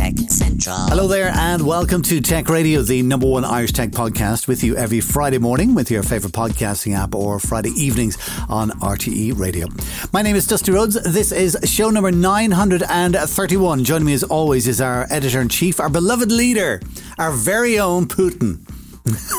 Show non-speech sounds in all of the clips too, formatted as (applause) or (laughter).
Tech Central. Hello there, and welcome to Tech Radio, the number one Irish tech podcast, with you every Friday morning with your favourite podcasting app or Friday evenings on RTE Radio. My name is Dusty Rhodes. This is show number 931. Joining me as always is our editor in chief, our beloved leader, our very own Putin.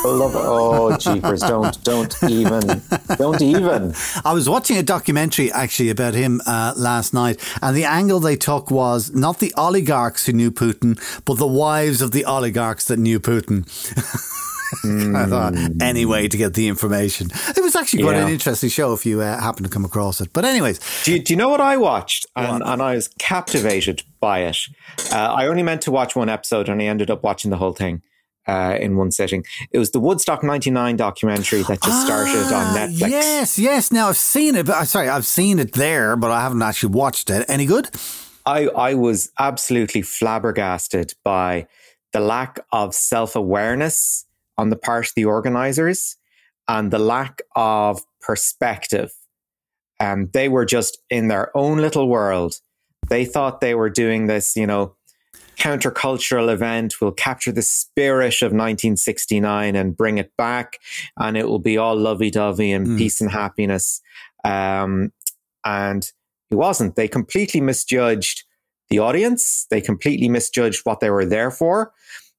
Love oh jeepers don't don't even don't even (laughs) I was watching a documentary actually about him uh, last night, and the angle they took was not the oligarchs who knew Putin, but the wives of the oligarchs that knew Putin. (laughs) I thought any way to get the information. It was actually quite Yeah. an interesting show if you uh, happen to come across it. But anyways, do you, do you know what I watched and, and I was captivated by it uh, I only meant to watch one episode and I ended up watching the whole thing uh, in one sitting it was the Woodstock 99 documentary that just started on Ah, Netflix Yes, yes. Now I've seen it. But, uh, sorry, I've seen it there, but I haven't actually watched it. Any good? I, I was absolutely flabbergasted by the lack of self awareness on the part of the organizers and the lack of perspective. Um, they were just in their own little world. They thought they were doing this, you know, countercultural event will capture the spirit of 1969 and bring it back, and it will be all lovey dovey and Mm. peace and happiness. Um, and it wasn't. They completely misjudged the audience. They completely misjudged what they were there for.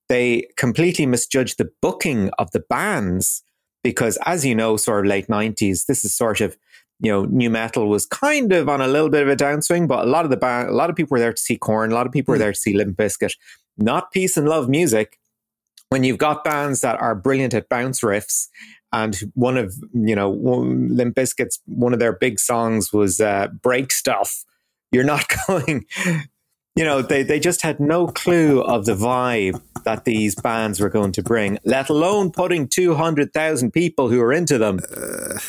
They completely misjudged the booking of the bands because, as you know, sort of late 90s, this is sort of you know, nu metal was kind of on a little bit of a downswing, but a lot of the band, a lot of people were there to see Korn, a lot of people were Mm. there to see Limp Bizkit, not peace and love music. When you've got bands that are brilliant at bounce riffs, and one of you know one, Limp Bizkit's one of their big songs was uh, "Break Stuff," you're not (laughs) going. You know, they, they just had no clue of the vibe that these bands were going to bring, let alone putting 200,000 people who are into them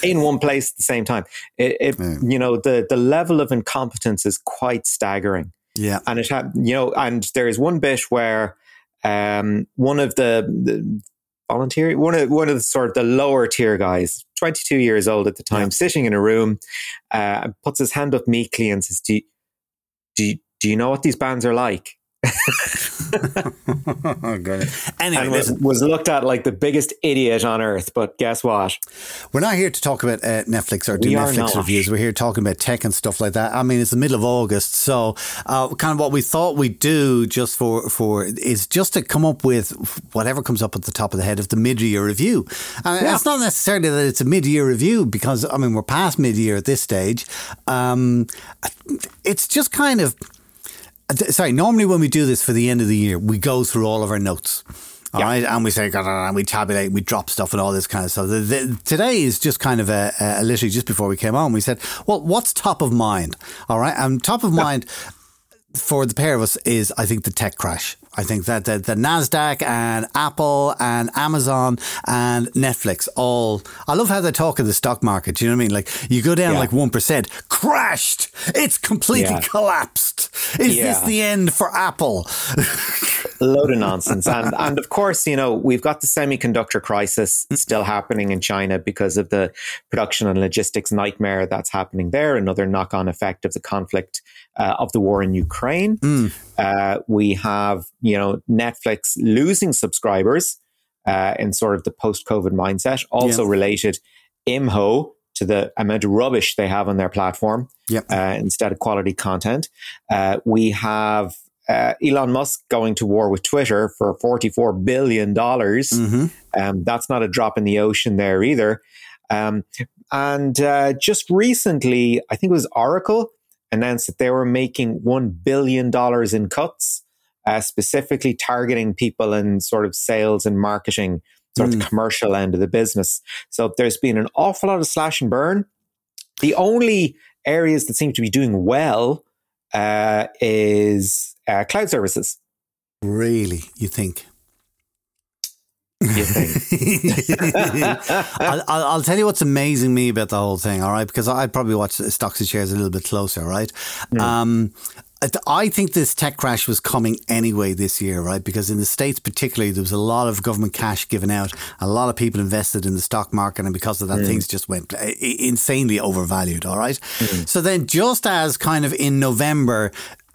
in one place at the same time. It, it you know, the, the level of incompetence is quite staggering. Yeah. And it had, you know, and there is one bit where um, one of the, the volunteer, one of one of the sort of the lower tier guys, 22 years old at the time, Yeah. sitting in a room, uh, puts his hand up meekly and says, do, you- do, you- do you know what these bands are like? (laughs) oh. Anyway, And was, listen, was looked at like the biggest idiot on earth. But guess what? we're not here to talk about uh, Netflix or do We Netflix reviews. We're here talking about tech and stuff like that. I mean, it's the middle of August, so uh, kind of what we thought we'd do just for for is just to come up with whatever comes up at the top of the head of the mid-year review. And Yeah. it's not necessarily that it's a mid-year review because I mean we're past mid-year at this stage. Um, it's just kind of Uh, sorry, normally when we do this for the end of the year, we go through all of our notes. all Yeah. right, and we say, and we tabulate, we drop stuff and all this kind of stuff. The, the, today is just kind of a, a literally just before we came on, we said, well, what's top of mind? All right, and top of mind for the pair of us is, I think, the tech crash. I think that the, the Nasdaq and Apple and Amazon and Netflix all. I love how they talk of the stock market. Do you know what I mean? Like you go down Yeah. like one percent, crashed. It's completely Yeah. collapsed. Is this the end for Apple? a (laughs) load of nonsense. And and of course, you know, we've got the semiconductor crisis still happening in China because of the production and logistics nightmare that's happening there. Another knock on effect of the conflict uh, of the war in Ukraine. Uh, we have, you know, Netflix losing subscribers uh, in sort of the post COVID mindset, also Yeah. related IMHO to the amount of rubbish they have on their platform Yep. uh, instead of quality content. Uh, we have uh, Elon Musk going to war with Twitter for $44 billion. hmm Um, that's not a drop in the ocean there either. Um, and uh, just recently, I think it was Oracle announced that they were making $1 billion in cuts, uh, specifically targeting people in sort of sales and marketing, sort of the commercial end of the business. So there's been an awful lot of slash and burn. The only areas that seem to be doing well uh, is uh, cloud services. Really, you think? You think? (laughs) I'll, I'll, I'll tell you what's amazing me about the whole thing, all right? Because I probably watch stocks and shares a little bit closer, right? Um, I think this tech crash was coming anyway this year, right? Because in the States, particularly, there was a lot of government cash given out. A lot of people invested in the stock market. And because of that, mm. things just went uh, insanely overvalued. All right. Mm. So then, just as kind of in November,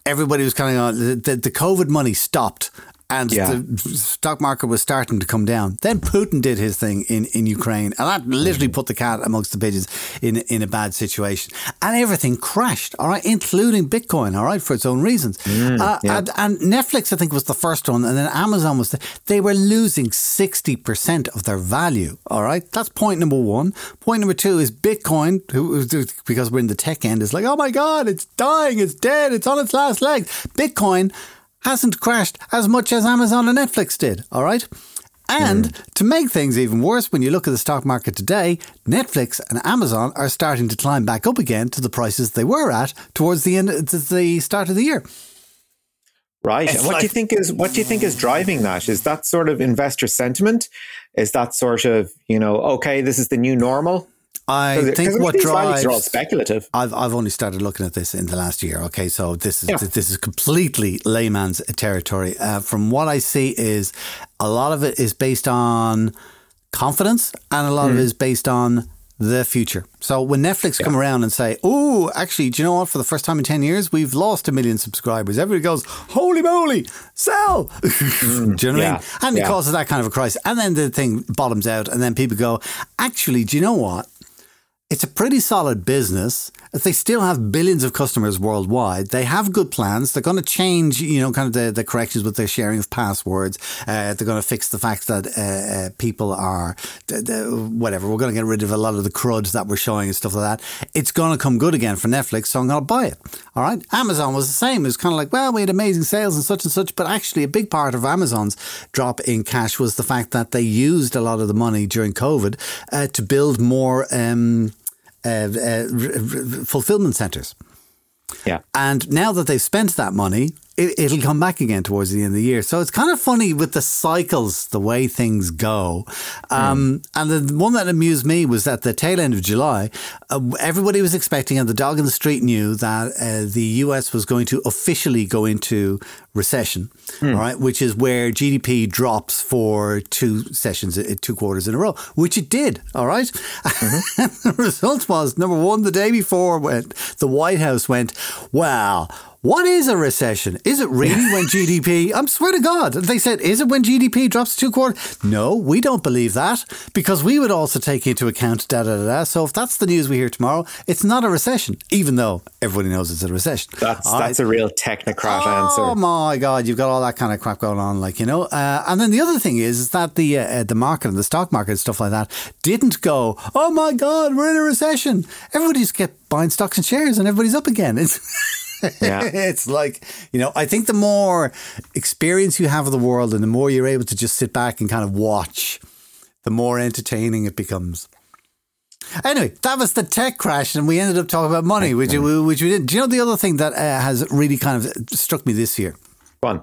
everybody was kind of the, the, the COVID money stopped and yeah. the stock market was starting to come down. Then Putin did his thing in, in Ukraine, and that literally put the cat amongst the pigeons in in a bad situation. And everything crashed, all right, including Bitcoin, all right, for its own reasons. Mm, uh, yeah. and, and, Netflix, I think, was the first one, and then Amazon was. The, they were losing sixty percent of their value. All right, that's point number one. Point number two is Bitcoin, who, because we're in the tech end, is like, oh my god, it's dying, it's dead, it's on its last legs. Bitcoin hasn't crashed as much as Amazon and Netflix did, all right? And mm. to make things even worse, when you look at the stock market today, Netflix and Amazon are starting to climb back up again to the prices they were at towards the end, the start of the year. Right. It's and what like, do you think is what do you think is driving that? Is that sort of investor sentiment? Is that sort of you know okay, this is the new normal? I think what drives are all speculative. I've I've only started looking at this in the last year. Okay, so this is yeah. this is completely layman's territory. Uh, from what I see, is a lot of it is based on confidence, and a lot mm. of it hmm. is based on the future. So when Netflix yeah. come around and say, "Oh, actually, do you know what? For the first time in ten years, we've lost a million subscribers," everybody goes, "Holy moly, sell!" (laughs) Mm, do you know what I mean? And it causes that kind of a crisis, and then the thing bottoms out, and then people go, "Actually, do you know what? It's a pretty solid business. They still have billions of customers worldwide. They have good plans. They're going to change, you know, kind of the, the corrections with the sharing of passwords. Uh, they're going to fix the fact that uh, uh, people are, whatever, we're going to get rid of a lot of the crud that we're showing and stuff like that. It's going to come good again for Netflix, so I'm going to buy it. All right. Amazon was the same. It was kind of like, well, we had amazing sales and such and such. But actually, a big part of Amazon's drop in cash was the fact that they used a lot of the money during COVID uh, to build more. Um, uh, uh, fulfillment centers. Yeah. And now that they've spent that money, it, will come back again towards the end of the year. So it's kind of funny with the cycles, the way things go. Um, mm. And the one that amused me was at the tail end of July, uh, everybody was expecting, and the dog in the street knew that uh, the US was going to officially go into recession, mm. all right, which is where GDP drops for two sessions, uh, two quarters in a row, which it did, all right? Mm-hmm. (laughs) the result was number one, the day before, went, the White House went, wow what is a recession? Is it really when (laughs) GDP? I'm swear to God. They said, is it when GDP drops two quarters? No, we don't believe that because we would also take into account da da da da. So if that's the news we hear tomorrow, it's not a recession, even though everybody knows it's a recession. That's that's a real technocrat oh, answer. Oh my God, you've got all that kind of crap going on, like you know. Uh, and then the other thing is, is that the uh, the market and the stock market and stuff like that didn't go. Oh my God, we're in a recession. Everybody just kept buying stocks and shares, and everybody's up again. It's (laughs) Yeah. (laughs) it's like, you know, I think the more experience you have of the world and the more you're able to just sit back and kind of watch, the more entertaining it becomes. Anyway, that was the tech crash, and we ended up talking about money, which, which we did. Do you know the other thing that uh, has really kind of struck me this year? Fun.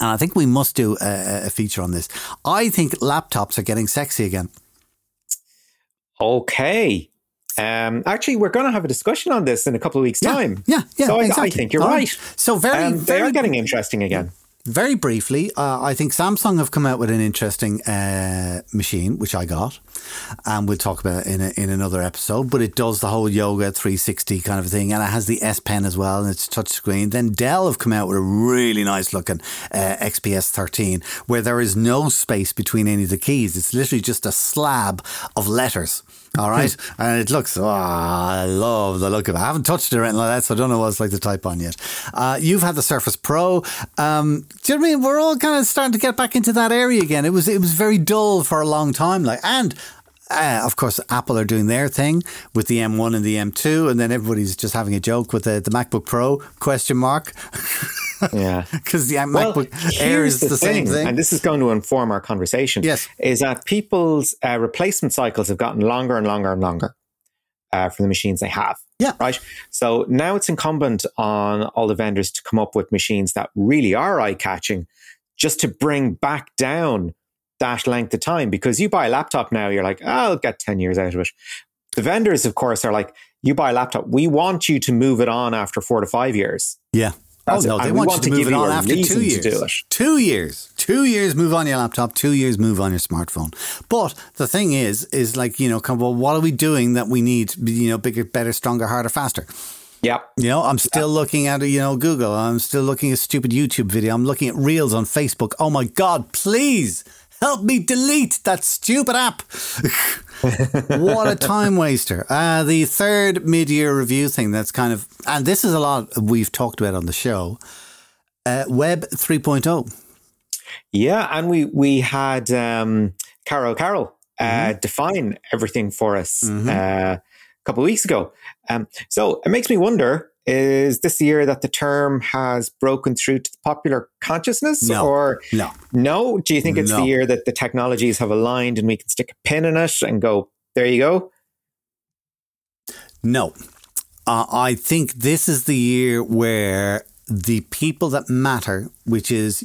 And I think we must do a, a feature on this. I think laptops are getting sexy again. Okay. Um, actually, we're going to have a discussion on this in a couple of weeks' time. Yeah, yeah. So exactly. I, I, think you're right. So very, um, very, they are getting interesting again. Very briefly, uh, I think Samsung have come out with an interesting uh, machine, which I got, and we'll talk about in a, in another episode. But it does the whole yoga 360 kind of thing, and it has the S Pen as well, and it's touchscreen. Then Dell have come out with a really nice looking uh, XPS 13, where there is no space between any of the keys. It's literally just a slab of letters all right. and it looks, oh, I love the look of it. I haven't touched it or anything like that, so I don't know what it's like to type on yet. Uh, you've had the Surface Pro. Um, do you know what I mean? We're all kind of starting to get back into that area again. It was, it was very dull for a long time. Like, and uh, of course, Apple are doing their thing with the M1 and the M2, and then everybody's just having a joke with the, the MacBook Pro question mark. (laughs) yeah, (laughs) because the MacBook well, Air is the, the thing, same thing, and this is going to inform our conversation. Yes, is that people's uh, replacement cycles have gotten longer and longer and longer uh, for the machines they have. Yeah, right. So now it's incumbent on all the vendors to come up with machines that really are eye catching, just to bring back down that length of time because you buy a laptop now, you're like, oh, I'll get 10 years out of it. The vendors, of course, are like, you buy a laptop, we want you to move it on after four to five years. Yeah. Oh no, it. they want, want you to to move it on after two years. Two years. Two years move on your laptop, two years move on your smartphone. But the thing is, is like, you know, come well, what are we doing that we need, you know, bigger, better, stronger, harder, faster? Yep. You know, I'm still looking at, you know, Google. I'm still looking at stupid YouTube video. I'm looking at reels on Facebook. Oh my God, please help me delete that stupid app. (laughs) what a time waster. Uh, the third mid year review thing that's kind of, and this is a lot we've talked about on the show uh, Web 3.0. Yeah, and we we had um, Carol Carol uh, Mm-hmm. define everything for us uh, a couple of weeks ago. Um, so it makes me wonder: Is this the year that the term has broken through to the popular consciousness, No. or No. no? Do you think it's No. the year that the technologies have aligned and we can stick a pin in it and go, "There you go"? No. Uh, I think this is the year where the people that matter, which is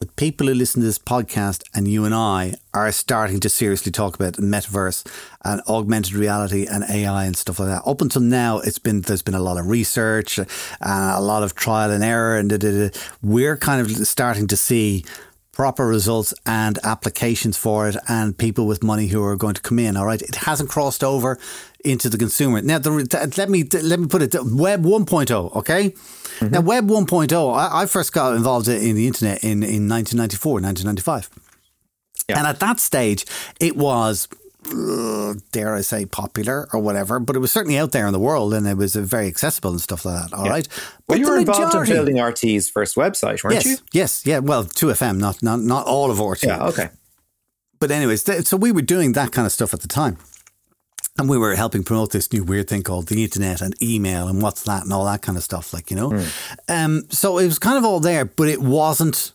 the people who listen to this podcast and you and I, are starting to seriously talk about metaverse and augmented reality and AI and stuff like that. Up until now, it's been there's been a lot of research, uh, a lot of trial and error, and da, da, da. we're kind of starting to see proper results and applications for it and people with money who are going to come in all right? It hasn't crossed over into the consumer. Now the, let me let me put it web 1.0 okay? Mm-hmm. Now web 1.0 I, I first got involved in the internet in, in 1994 1995 Yeah. and at that stage it was dare I say popular or whatever but it was certainly out there in the world and it was uh, very accessible and stuff like that All right, Well, you were involved in building RTE's first website, weren't yes you? yes yeah well 2FM not not not all of RT Yeah. Okay. but anyways, th- so we were doing that kind of stuff at the time. And we were helping promote this new weird thing called the internet and email and what's that and all that kind of stuff, like, you know. Um, so it was kind of all there, but it wasn't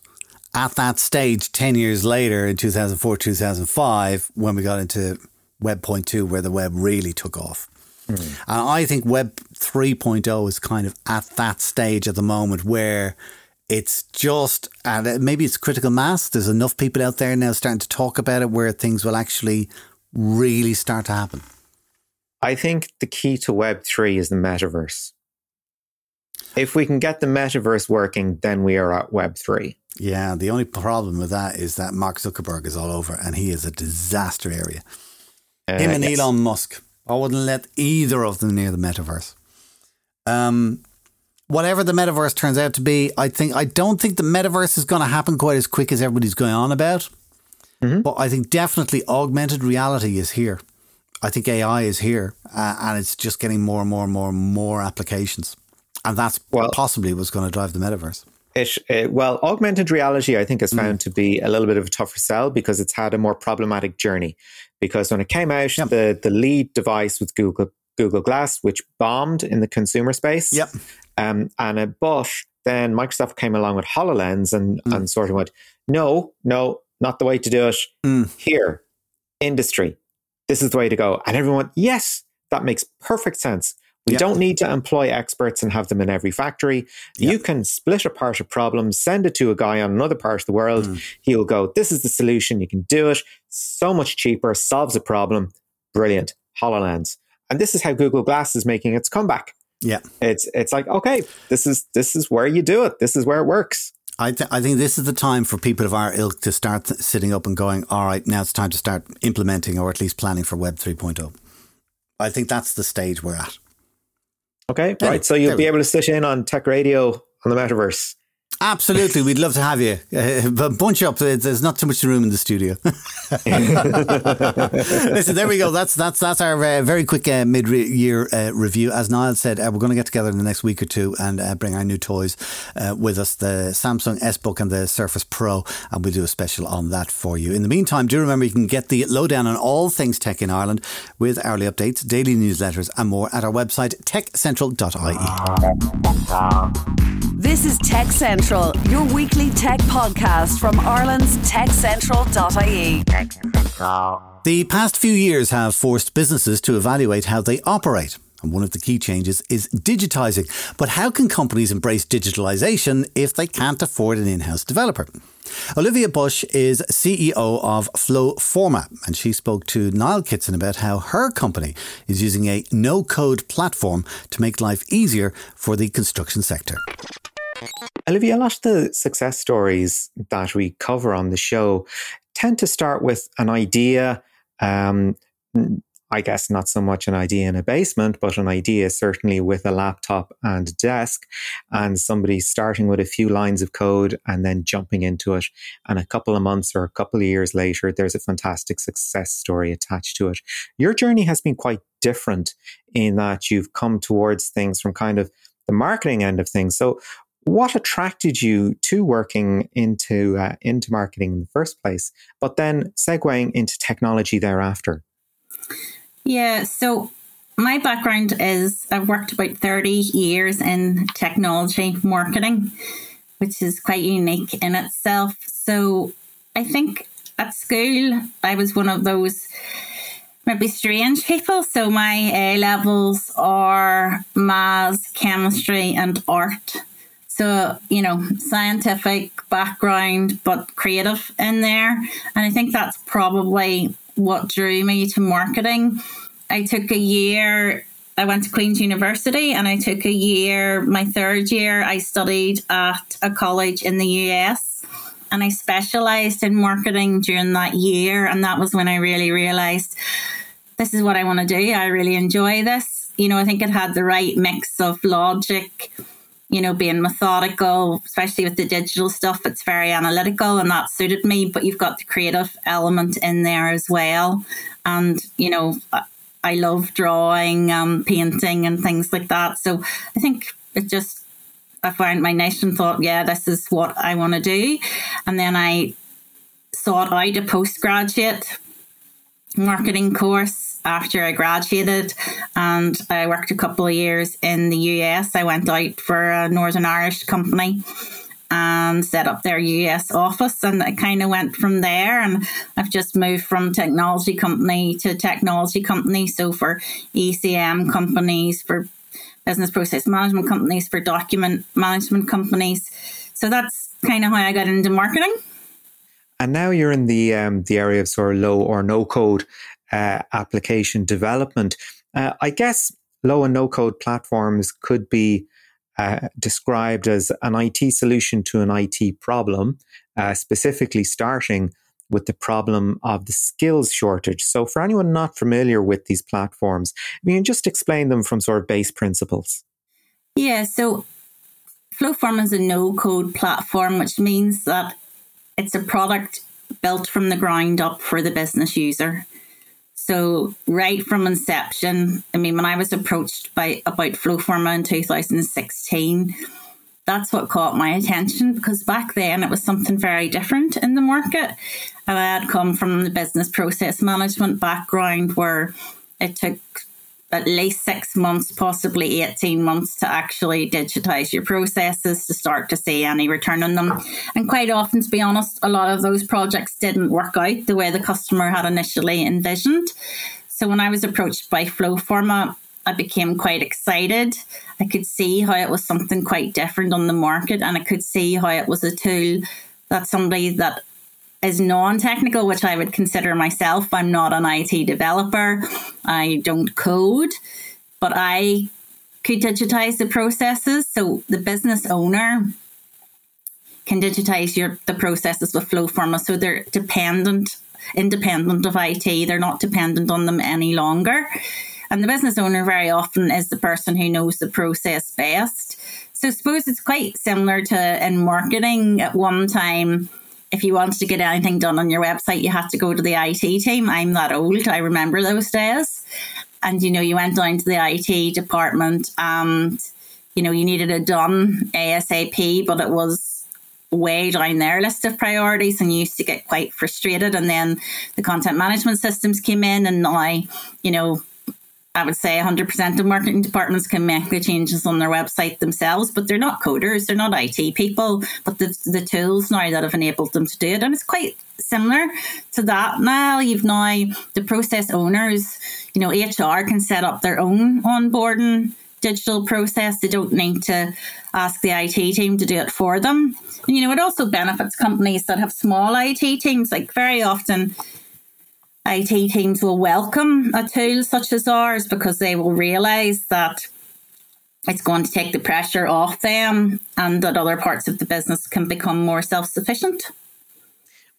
at that stage 10 years later in 2004, 2005, when we got into Web 0.2, where the web really took off. Hmm. And I think Web 3.0 is kind of at that stage at the moment where it's just, and maybe it's critical mass. There's enough people out there now starting to talk about it where things will actually really start to happen. I think the key to Web3 is the metaverse. If we can get the metaverse working, then we are at Web3. Yeah, the only problem with that is that Mark Zuckerberg is all over and he is a disaster area. Uh, Him and yes. Elon Musk. I wouldn't let either of them near the metaverse. Um, whatever the metaverse turns out to be, I think I don't think the metaverse is going to happen quite as quick as everybody's going on about. But I think definitely augmented reality is here. I think AI is here, uh, and it's just getting more and more and more and more applications, and that's Well- possibly what's going to drive the metaverse. It, it, well, augmented reality, I think, Mm. is found to be a little bit of a tougher sell because it's had a more problematic journey. Because when it came out, Yep. the, the lead device was Google Google Glass, which bombed in the consumer space. Yep. Um, and uh, but then Microsoft came along with HoloLens and, Mm. and sort of went, no, no, not the way to do it. Mm. Here, industry, this is the way to go. And everyone went, yes, that makes perfect sense. We Yeah. don't need to employ experts and have them in every factory. Yeah. You can split apart a problem, send it to a guy on another part of the world. Mm. He'll go, This is the solution. You can do it. So much cheaper, solves a problem. Brilliant. HoloLens. And this is how Google Glass is making its comeback. Yeah. It's it's like, okay, this is this is where you do it. This is where it works. I, th- I think this is the time for people of our ilk to start th- sitting up and going, all right, now it's time to start implementing or at least planning for Web 3.0. I think that's the stage we're at. Okay. Right. So you'll be able to sit in on tech radio on the metaverse. Absolutely. We'd love to have you. (laughs) Uh, but bunch up. There's not too much room in the studio. (laughs) Listen, there we go. That's that's that's our uh, very quick uh, mid-year uh, review. As Niall said, uh, we're going to get together in the next week or two and uh, bring our new toys uh, with us, the Samsung S Book and the Surface Pro, and we'll do a special on that for you. In the meantime, do remember you can get the lowdown on all things tech in Ireland with hourly updates, daily newsletters, and more at our website techcentral.ie. This is Tech Central, your weekly tech podcast from Ireland's techcentral.ie. The past few years have forced businesses to evaluate how they operate. And one of the key changes is digitizing. But how can companies embrace digitalization if they can't afford an in house developer? Olivia Bushe is CEO of FlowForma, and she spoke to Niall Kitson about how her company is using a no code platform to make life easier for the construction sector. Olivia, a lot of the success stories that we cover on the show tend to start with an idea. Um, I guess not so much an idea in a basement, but an idea certainly with a laptop and desk, and somebody starting with a few lines of code and then jumping into it. And a couple of months or a couple of years later, there's a fantastic success story attached to it. Your journey has been quite different in that you've come towards things from kind of the marketing end of things. So, what attracted you to working into uh, into marketing in the first place, but then segueing into technology thereafter? Yeah, so my background is I've worked about 30 years in technology marketing, which is quite unique in itself. So I think at school I was one of those maybe strange people. So my A levels are maths, chemistry, and art. So, you know, scientific background, but creative in there. And I think that's probably what drew me to marketing. I took a year, I went to Queen's University and I took a year, my third year, I studied at a college in the US and I specialized in marketing during that year. And that was when I really realized this is what I want to do. I really enjoy this. You know, I think it had the right mix of logic you know, being methodical, especially with the digital stuff, it's very analytical and that suited me. But you've got the creative element in there as well. And, you know, I love drawing, um, painting, and things like that. So I think it just, I found my niche and thought, yeah, this is what I want to do. And then I sought out a postgraduate marketing course after I graduated and I worked a couple of years in the US. I went out for a Northern Irish company and set up their US office and I kind of went from there. And I've just moved from technology company to technology company. So for ECM companies for business process management companies for document management companies. So that's kind of how I got into marketing. And now you're in the um, the area of sort of low or no code uh, application development. Uh, I guess low and no code platforms could be uh, described as an IT solution to an IT problem, uh, specifically starting with the problem of the skills shortage. So, for anyone not familiar with these platforms, I mean, just explain them from sort of base principles. Yeah, so FlowForma is a no code platform, which means that it's a product built from the ground up for the business user. So right from inception, I mean, when I was approached by about FlowForma in 2016, that's what caught my attention because back then it was something very different in the market. And I had come from the business process management background where it took at least six months, possibly 18 months to actually digitize your processes to start to see any return on them. And quite often, to be honest, a lot of those projects didn't work out the way the customer had initially envisioned. So when I was approached by FlowForma, I became quite excited. I could see how it was something quite different on the market, and I could see how it was a tool that somebody that is non-technical, which I would consider myself. I'm not an IT developer. I don't code, but I could digitize the processes. So the business owner can digitize your the processes with FlowForma. So they're dependent, independent of IT. They're not dependent on them any longer. And the business owner very often is the person who knows the process best. So suppose it's quite similar to in marketing at one time if you wanted to get anything done on your website, you had to go to the IT team. I'm that old. I remember those days. And, you know, you went down to the IT department and, you know, you needed it done ASAP, but it was way down their list of priorities and you used to get quite frustrated. And then the content management systems came in and now, you know, I would say 100% of marketing departments can make the changes on their website themselves, but they're not coders, they're not IT people, but the, the tools now that have enabled them to do it. And it's quite similar to that now. You've now the process owners, you know, HR can set up their own onboarding digital process. They don't need to ask the IT team to do it for them. And, you know, it also benefits companies that have small IT teams. Like very often, IT teams will welcome a tool such as ours because they will realize that it's going to take the pressure off them and that other parts of the business can become more self sufficient.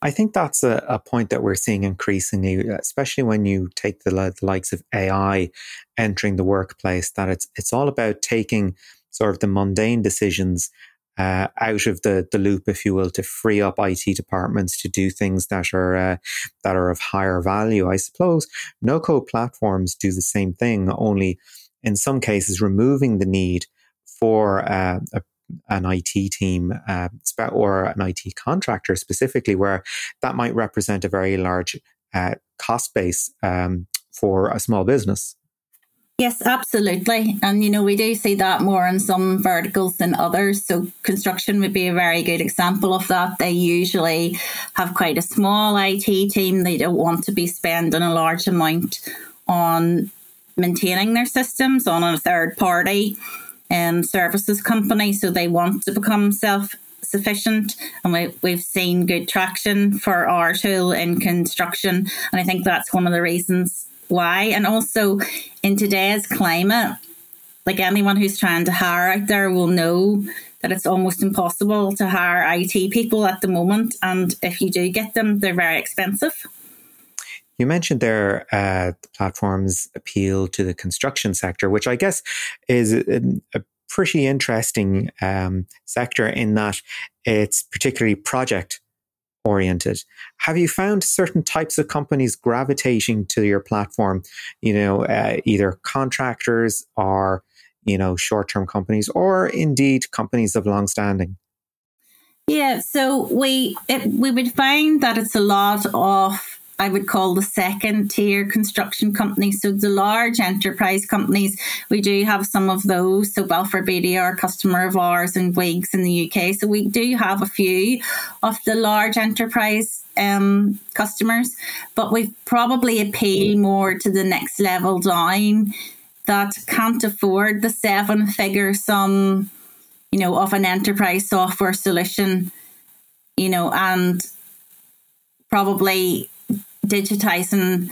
I think that's a, a, point that we're seeing increasingly, especially when you take the, the, likes of AI entering the workplace, that it's it's all about taking sort of the mundane decisions uh, out of the, the loop, if you will, to free up IT departments to do things that are uh, that are of higher value. I suppose no code platforms do the same thing, only in some cases removing the need for uh, a an IT team uh, or an IT contractor specifically, where that might represent a very large uh, cost base um, for a small business. Yes, absolutely. And, you know, we do see that more in some verticals than others. So, construction would be a very good example of that. They usually have quite a small IT team. They don't want to be spending a large amount on maintaining their systems on a third party um, services company. So, they want to become self sufficient and we, we've seen good traction for our tool in construction and i think that's one of the reasons why. And also in today's climate, like anyone who's trying to hire out there will know that it's almost impossible to hire IT people at the moment. And if you do get them, they're very expensive. You mentioned there uh, platform's appeal to the construction sector, which I guess is a, a pretty interesting um, sector in that it's particularly project oriented. Have you found certain types of companies gravitating to your platform? You know, uh, either contractors or you know short-term companies, or indeed companies of long standing. Yeah, so we it, we would find that it's a lot of I would call the second tier construction companies. So the large enterprise companies, we do have some of those. So Balfour Beatty are a customer of ours and Wigs in the UK. So we do have a few of the large enterprise um, customers, but we probably appeal more to the next level down that can't afford the seven figure sum, you know, of an enterprise software solution, you know, and probably digitizing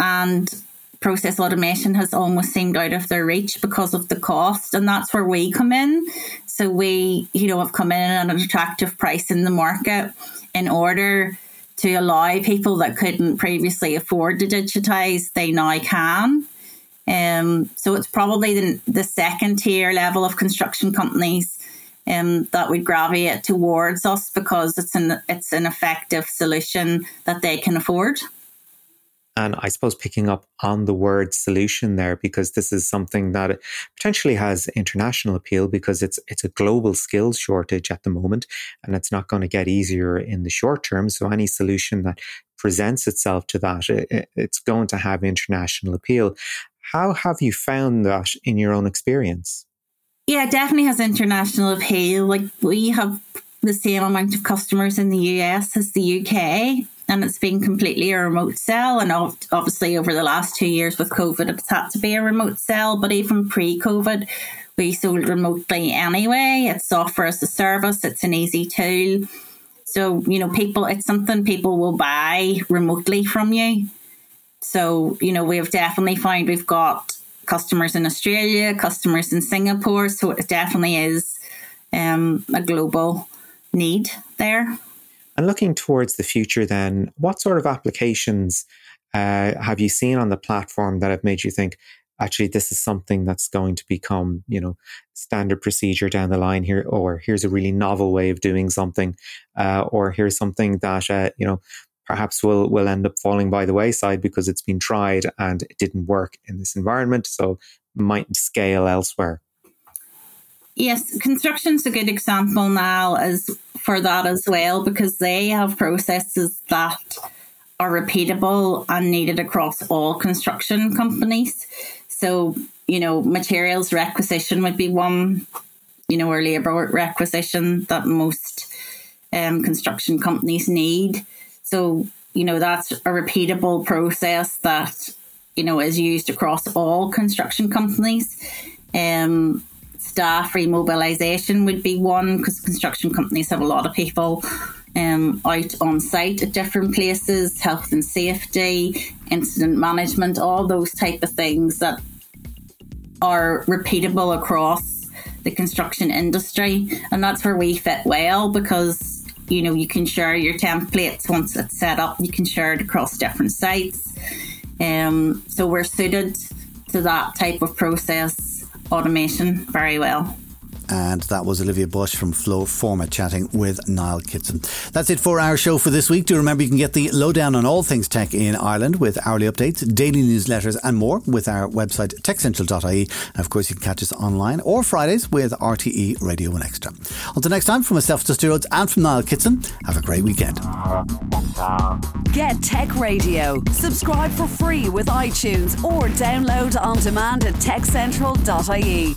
and process automation has almost seemed out of their reach because of the cost and that's where we come in. So we you know have come in at an attractive price in the market in order to allow people that couldn't previously afford to digitize they now can. Um, so it's probably the, the second tier level of construction companies um, that would gravitate towards us because it's an it's an effective solution that they can afford. And I suppose picking up on the word solution there, because this is something that potentially has international appeal because it's it's a global skills shortage at the moment, and it's not going to get easier in the short term. So any solution that presents itself to that, it, it's going to have international appeal. How have you found that in your own experience? Yeah, it definitely has international appeal. Like we have the same amount of customers in the US as the UK, and it's been completely a remote sell. And obviously, over the last two years with COVID, it's had to be a remote sell. But even pre COVID, we sold remotely anyway. It's software as a service, it's an easy tool. So, you know, people, it's something people will buy remotely from you. So, you know, we've definitely found we've got customers in Australia, customers in Singapore. So it definitely is um, a global need there. And looking towards the future, then, what sort of applications uh, have you seen on the platform that have made you think, actually, this is something that's going to become, you know, standard procedure down the line here, or here's a really novel way of doing something, uh, or here's something that, uh, you know, perhaps will will end up falling by the wayside because it's been tried and it didn't work in this environment, so might scale elsewhere. Yes, construction's a good example now as for that as well because they have processes that are repeatable and needed across all construction companies. So, you know, materials requisition would be one, you know, or labour requisition that most um, construction companies need. So, you know, that's a repeatable process that, you know, is used across all construction companies. Um, staff remobilization would be one because construction companies have a lot of people um, out on site at different places, health and safety, incident management, all those type of things that are repeatable across the construction industry. And that's where we fit well because, you know, you can share your templates once it's set up, you can share it across different sites. Um, so we're suited to that type of process automation very well. And that was Olivia Bushe from FlowForma chatting with Niall Kitson. That's it for our show for this week. Do remember you can get the lowdown on all things tech in Ireland with hourly updates, daily newsletters, and more with our website techcentral.ie. And of course, you can catch us online or Fridays with RTE Radio 1 Extra. Until next time, from myself, Dusty Rhodes, and from Niall Kitson, have a great weekend. Get Tech Radio. Subscribe for free with iTunes or download on demand at techcentral.ie.